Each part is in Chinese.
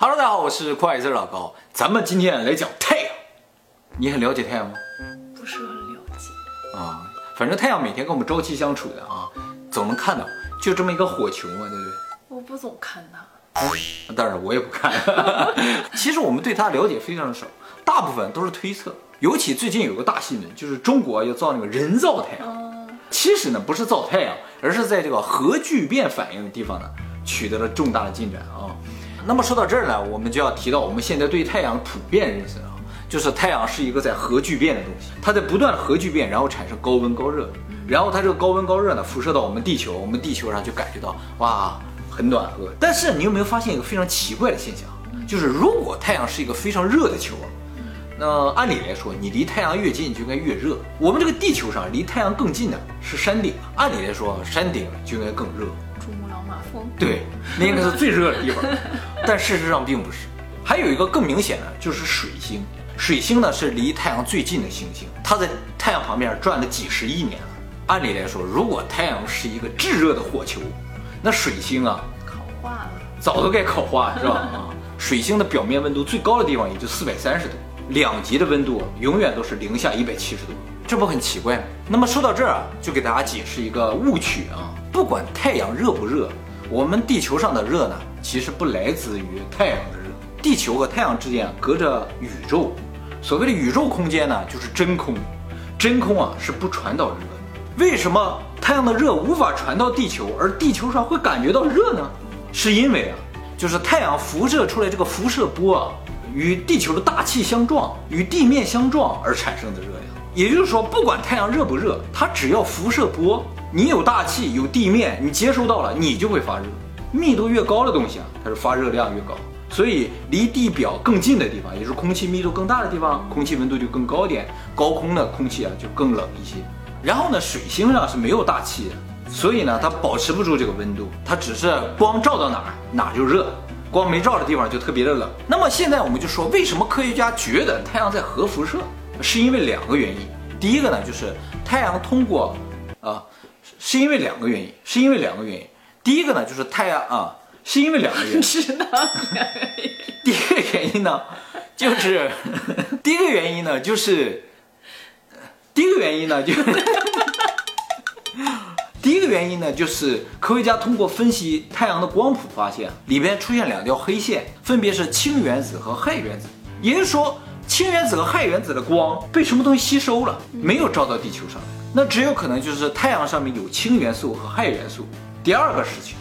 Hello，大家好，我是快字老高，咱们今天来讲太阳。你很了解太阳吗？不是很了解。啊，反正太阳每天跟我们朝夕相处的啊，总能看到，就这么一个火球嘛，对不对？我不总看它。当然我也不看。其实我们对它了解非常的少，大部分都是推测。尤其最近有个大新闻，就是中国要造那个人造太阳。其实呢，不是造太阳，而是在这个核聚变反应的地方呢，取得了重大的进展啊。那么说到这儿呢，我们就要提到我们现在对太阳普遍认识啊，就是太阳是一个在核聚变的东西，它在不断核聚变，然后产生高温高热，然后它这个高温高热呢辐射到我们地球，我们地球上就感觉到哇很暖和。但是你有没有发现一个非常奇怪的现象？就是如果太阳是一个非常热的球啊，那按理来说你离太阳越近就应该越热。我们这个地球上离太阳更近的是山顶，按理来说山顶就应该更热。珠穆朗玛峰。对，那应该是最热的地方，但事实上并不是。还有一个更明显的就是水星，水星呢是离太阳最近的行星，它在太阳旁边转了几十亿年了。按理来说，如果太阳是一个炙热的火球，那水星啊烤化了，早都该烤化是吧？啊，水星的表面温度最高的地方也就四百三十度，两极的温度永远都是零下一百七十度，这不很奇怪吗？那么说到这儿啊，就给大家解释一个误区啊，不管太阳热不热，我们地球上的热呢，其实不来自于太阳的热，地球和太阳之间隔着宇宙，所谓的宇宙空间呢，就是真空，真空啊是不传导热的。为什么太阳的热无法传到地球，而地球上会感觉到热呢？是因为啊，就是太阳辐射出来这个辐射波啊，与地球的大气相撞，与地面相撞而产生的热量。也就是说，不管太阳热不热，它只要辐射波，你有大气有地面，你接收到了，你就会发热。密度越高的东西啊，它是发热量越高。所以离地表更近的地方，也就是空气密度更大的地方，空气温度就更高点，高空的空气啊就更冷一些。然后呢，水星上是没有大气的，所以呢，它保持不住这个温度，它只是光照到哪儿哪儿就热，光没照的地方就特别的冷。那么现在我们就说，为什么科学家觉得太阳在核辐射？是因为两个原因。第一个呢，就是太阳通过啊，是因为两个原因，是因为两个原因。第一个呢，就是太阳啊，是因为 两个原因。第一个原因呢，就是 第一个原因呢，就是第一个原因呢，就 第一个原因呢，就是科学家通过分析太阳的光谱，发现里边出现两条黑线，分别是氢原子和氦原子。也就是说，氢原子和氦原子的光被什么东西吸收了，没有照到地球上。那只有可能就是太阳上面有氢元素和氦元素。第二个事情。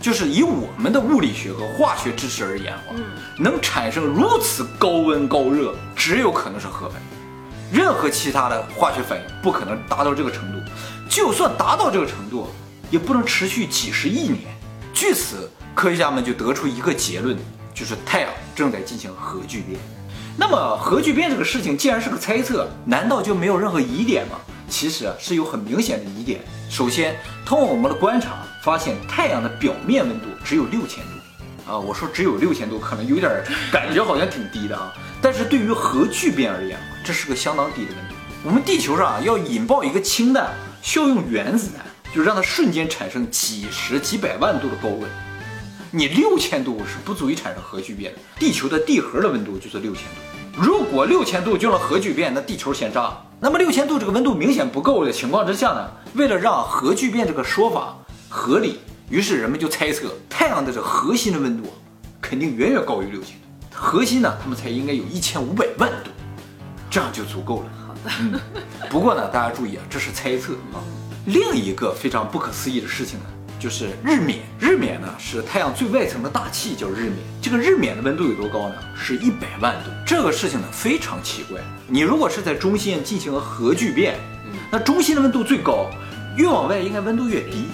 就是以我们的物理学和化学知识而言的话，能产生如此高温高热，只有可能是核反应，任何其他的化学反应不可能达到这个程度。就算达到这个程度，也不能持续几十亿年。据此，科学家们就得出一个结论，就是太阳正在进行核聚变。那么，核聚变这个事情既然是个猜测，难道就没有任何疑点吗？其实啊，是有很明显的疑点。首先，通过我们的观察，发现太阳的表面温度只有六千度，啊，我说只有六千度，可能有点感觉好像挺低的啊。但是对于核聚变而言，这是个相当低的温度。我们地球上，要引爆一个氢弹，需要用原子弹，就让它瞬间产生几十几百万度的高温。你六千度是不足以产生核聚变的，地球的地核的温度就是六千度。如果六千度就能核聚变，那地球先炸。那么六千度这个温度明显不够的情况之下呢，为了让核聚变这个说法合理，于是人们就猜测太阳的这核心的温度肯定远远高于六千度，核心呢，他们才应该有一千五百万度，这样就足够了。嗯，不过呢，大家注意啊，这是猜测啊。另一个非常不可思议的事情呢，就是日冕。日冕呢是太阳最外层的大气，叫日冕。这个日冕的温度有多高呢？是一百万度。这个事情呢非常奇怪。你如果是在中心进行核聚变，那中心的温度最高，越往外应该温度越低。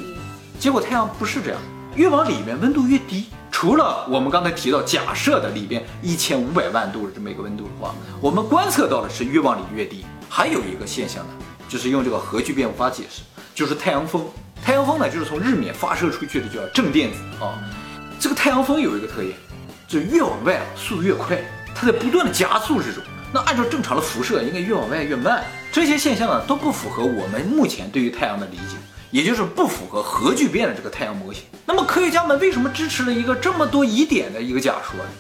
结果太阳不是这样，越往里面温度越低。除了我们刚才提到假设的里边一千五百万度的这么一个温度的话，我们观测到的是越往里越低。还有一个现象呢，就是用这个核聚变无法解释，就是太阳风。太阳风呢，就是从日冕发射出去的叫正电子啊。这个太阳风有一个特点，就越往外啊速度越快，它在不断的加速之中。那按照正常的辐射，应该越往外越慢。这些现象呢，都不符合我们目前对于太阳的理解，也就是不符合核聚变的这个太阳模型。那么科学家们为什么支持了一个这么多疑点的一个假说呢？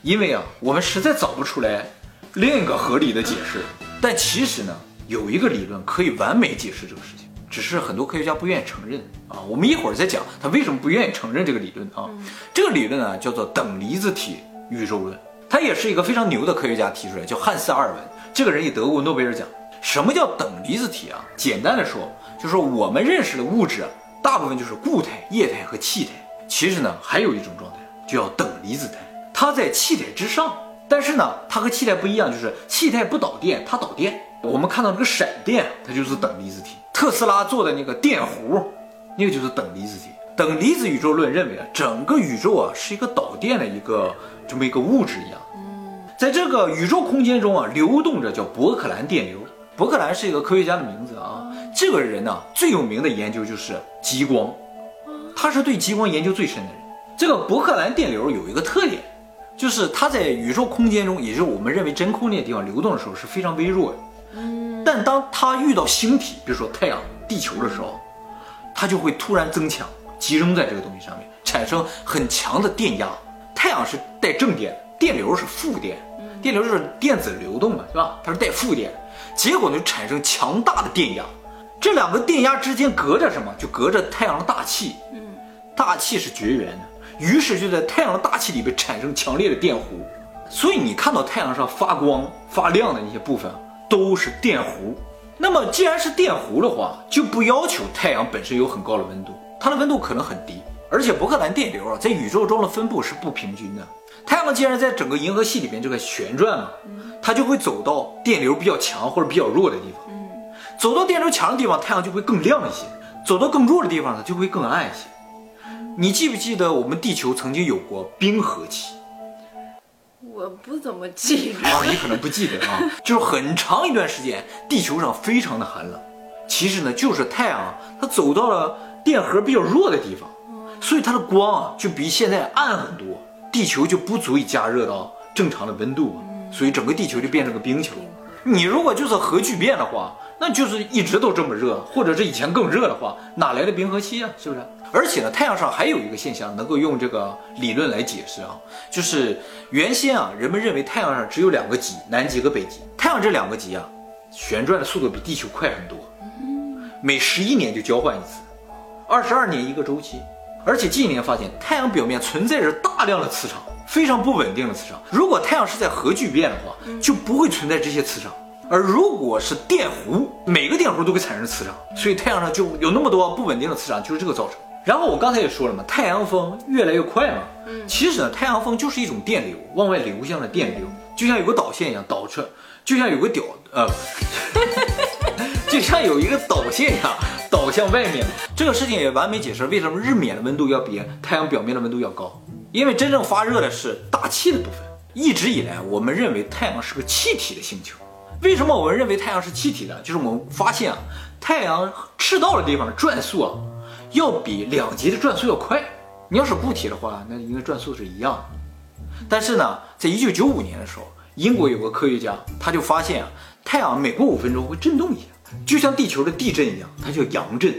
因为啊，我们实在找不出来另一个合理的解释。但其实呢，有一个理论可以完美解释这个事情，只是很多科学家不愿意承认啊。我们一会儿再讲他为什么不愿意承认这个理论啊。这个理论呢叫做等离子体宇宙论，它也是一个非常牛的科学家提出来，叫汉斯·阿尔文。这个人也得过诺贝尔奖。什么叫等离子体啊？简单的说，就是我们认识的物质啊，大部分就是固态、液态和气态。其实呢，还有一种状态，就叫等离子态，它在气态之上。但是呢，它和气态不一样，就是气态不导电，它导电。我们看到这个闪电，它就是等离子体。特斯拉做的那个电弧，那个就是等离子体。等离子宇宙论认为啊，整个宇宙啊是一个导电的一个这么一个物质一样。在这个宇宙空间中啊，流动着叫伯克兰电流。伯克兰是一个科学家的名字啊。这个人呢，最有名的研究就是极光，他是对极光研究最深的人。这个伯克兰电流有一个特点，就是它在宇宙空间中，也就是我们认为真空那个地方流动的时候是非常微弱的。但当它遇到星体，比如说太阳、地球的时候，它就会突然增强，集中在这个东西上面，产生很强的电压。太阳是带正电，电流是负电。电流就是电子流动嘛，是吧？它是带负电，结果呢就产生强大的电压。这两个电压之间隔着什么？就隔着太阳的大气。嗯，大气是绝缘的，于是就在太阳的大气里边产生强烈的电弧。所以你看到太阳上发光发亮的那些部分都是电弧。那么既然是电弧的话，就不要求太阳本身有很高的温度，它的温度可能很低。而且伯克兰电流啊，在宇宙中的分布是不平均的。太阳既然在整个银河系里面这个旋转嘛，它就会走到电流比较强或者比较弱的地方。走到电流强的地方，太阳就会更亮一些；走到更弱的地方呢，就会更暗一些。你记不记得我们地球曾经有过冰河期？我不怎么记得。啊，你可能不记得啊，就是很长一段时间，地球上非常的寒冷。其实呢，就是太阳它走到了电荷比较弱的地方，所以它的光啊就比现在暗很多。地球就不足以加热到正常的温度，所以整个地球就变成个冰球。你如果就是核聚变的话，那就是一直都这么热，或者是以前更热的话，哪来的冰河期啊？是不是？而且呢，太阳上还有一个现象能够用这个理论来解释啊，就是原先啊，人们认为太阳上只有两个极，南极和北极。太阳这两个极啊，旋转的速度比地球快很多，每十一年就交换一次，二十二年一个周期。而且近年发现，太阳表面存在着大量的磁场，非常不稳定的磁场。如果太阳是在核聚变的话，就不会存在这些磁场。而如果是电弧，每个电弧都会产生磁场，所以太阳上就有那么多不稳定的磁场，就是这个造成。然后我刚才也说了嘛，太阳风越来越快嘛，嗯，其实呢，太阳风就是一种电流往外流向的电流，就像有个导线一样导出，就像有个屌呃，就像有一个导线一样。导向外面，这个事情也完美解释为什么日冕的温度要比太阳表面的温度要高。因为真正发热的是大气的部分。一直以来，我们认为太阳是个气体的星球。为什么我们认为太阳是气体的？就是我们发现啊，太阳赤道的地方转速啊，要比两极的转速要快。你要是固体的话，那应该转速是一样的。但是呢，在一九九五年的时候，英国有个科学家，他就发现啊，太阳每过五分钟会震动一下。就像地球的地震一样，它叫阳震，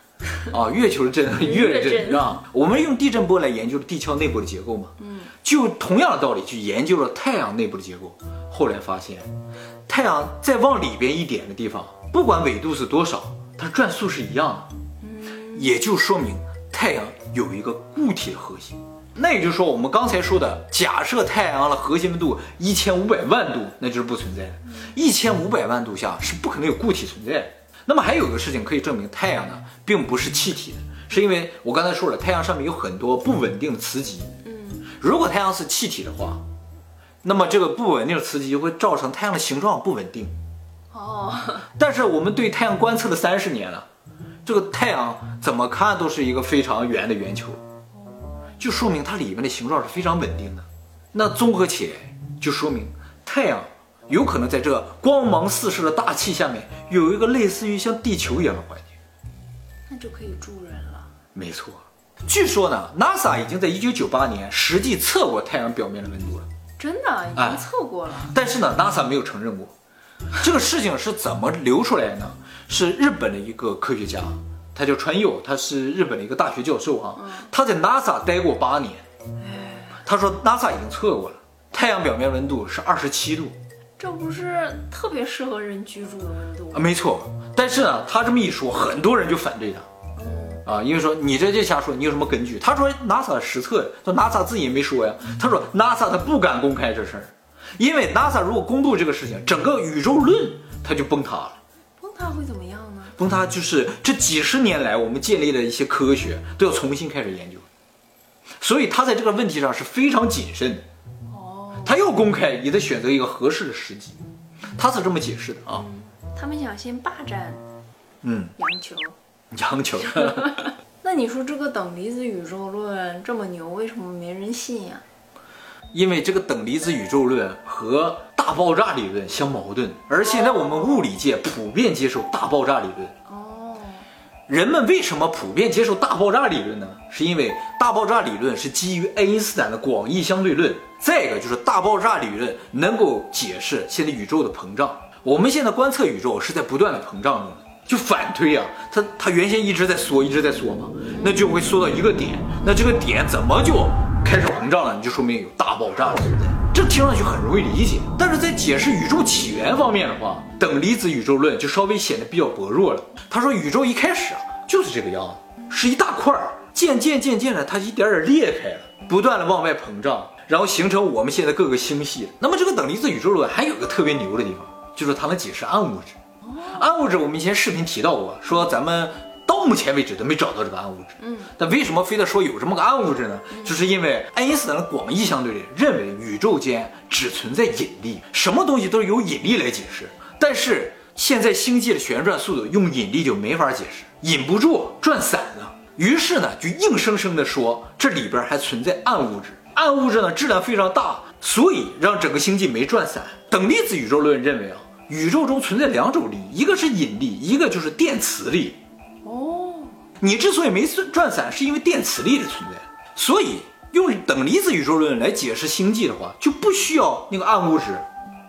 啊，月球的震，月震 是吧？我们用地震波来研究地壳内部的结构嘛，嗯，就同样的道理去研究了太阳内部的结构。后来发现，太阳再往里边一点的地方，不管纬度是多少，它转速是一样的，嗯，也就说明太阳有一个固体的核心。那也就是说，我们刚才说的，假设太阳的核心温度一千五百万度，那就是不存在的。一千五百万度下是不可能有固体存在的。那么还有一个事情可以证明太阳呢，并不是气体的，是因为我刚才说了，太阳上面有很多不稳定的磁极。嗯，如果太阳是气体的话，那么这个不稳定的磁极就会造成太阳的形状不稳定。哦，但是我们对太阳观测了三十年了，这个太阳怎么看都是一个非常圆的圆球。就说明它里面的形状是非常稳定的，那综合起来就说明太阳有可能在这光芒四射的大气下面有一个类似于像地球一样的环境，那就可以住人了。没错，据说呢，NASA 已经在一九九八年实际测过太阳表面的温度了。真的，已经测过了。但是呢，NASA 没有承认过这个事情是怎么流出来的呢？是日本的一个科学家。他叫川佑，他是日本的一个大学教授啊。他在 NASA 待过八年。他说 NASA 已经测过了，太阳表面温度是二十七度这不是特别适合人居住的温度啊，？没错。但是呢，他这么一说，很多人就反对他。啊，因为说你这就瞎说，你有什么根据？他说 NASA 实测，说 NASA 自己也没说呀。他说 NASA 他不敢公开这事儿，因为 NASA 如果公布这个事情，整个宇宙论它就崩塌了。崩塌会怎么样呢？崩塌就是这几十年来我们建立的一些科学都要重新开始研究，所以他在这个问题上是非常谨慎的。哦，他要公开，也得选择一个合适的时机。他是这么解释的啊。他们想先霸占嗯，洋球。洋球。那你说这个等离子宇宙论这么牛，为什么没人信呀？因为这个等离子宇宙论和大爆炸理论相矛盾，而现在我们物理界普遍接受大爆炸理论。哦，人们为什么普遍接受大爆炸理论呢？是因为大爆炸理论是基于爱因斯坦的广义相对论，再一个就是大爆炸理论能够解释现在宇宙的膨胀。我们现在观测宇宙是在不断的膨胀中，就反推啊，它它原先一直在缩，一直在缩嘛，那就会缩到一个点，那这个点怎么就开始膨胀了？你就说明有大爆炸的存在。这听上去很容易理解，但是在解释宇宙起源方面的话，等离子宇宙论就稍微显得比较薄弱了。他说宇宙一开始啊就是这个样子，是一大块儿，渐渐渐渐的它一点点裂开了，不断的往外膨胀，然后形成我们现在各个星系。那么这个等离子宇宙论还有个特别牛的地方，就是它能解释暗物质。暗物质我们以前视频提到过，说咱们到目前为止都没找到这个暗物质。嗯，但为什么非得说有这么个暗物质呢？就是因为爱因斯坦的广义相对论认为宇宙间只存在引力，什么东西都是由引力来解释。但是现在星际的旋转速度用引力就没法解释，引不住，转散了。于是呢，就硬生生的说这里边还存在暗物质，暗物质呢质量非常大，所以让整个星际没转散。等离子宇宙论认为啊，宇宙中存在两种力，一个是引力，一个就是电磁力。你之所以没转散，是因为电磁力的存在。所以用等离子宇宙论来解释星际的话，就不需要那个暗物质。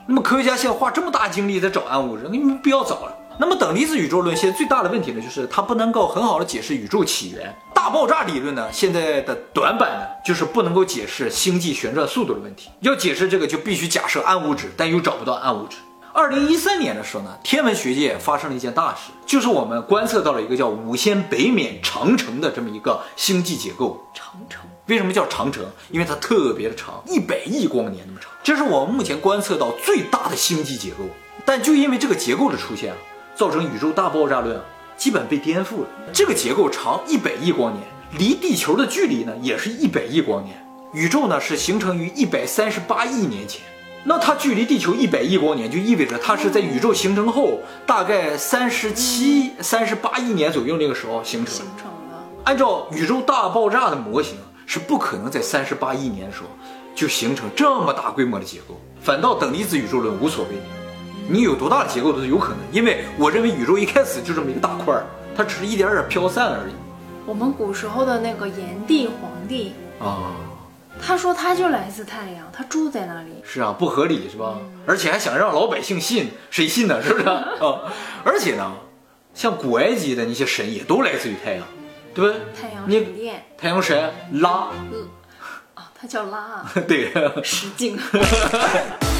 那么科学家现在花这么大精力在找暗物质，那没必要找了。那么等离子宇宙论现在最大的问题呢，就是它不能够很好的解释宇宙起源。大爆炸理论呢，现在的短板呢，就是不能够解释星际旋转速度的问题。要解释这个，就必须假设暗物质，但又找不到暗物质。二零一三年的时候呢，天文学界发生了一件大事，就是我们观测到了一个叫五仙北冕长城的这么一个星际结构。长城。为什么叫长城？因为它特别的长，一百亿光年那么长，这是我们目前观测到最大的星际结构。但就因为这个结构的出现啊，造成宇宙大爆炸论啊，基本被颠覆了。这个结构长一百亿光年，离地球的距离呢也是一百亿光年。宇宙呢是形成于一百三十八亿年前，那它距离地球一百亿光年，就意味着它是在宇宙形成后大概三十七、三十八亿年左右那个时候形成的形。成的。按照宇宙大爆炸的模型，是不可能在三十八亿年的时候就形成这么大规模的结构。反倒等离子宇宙论无所谓，你有多大的结构都是有可能，因为我认为宇宙一开始就这么一个大块儿，它只是一点点飘散而已。我们古时候的那个炎帝黄帝，啊，他说他就来自太阳，他住在那里。是啊，不合理是吧？而且还想让老百姓信，谁信呢？是不是啊？而且呢，像古埃及的那些神也都来自于太阳，对不对？太阳神殿，太阳神拉，啊，他叫拉，对。石敬。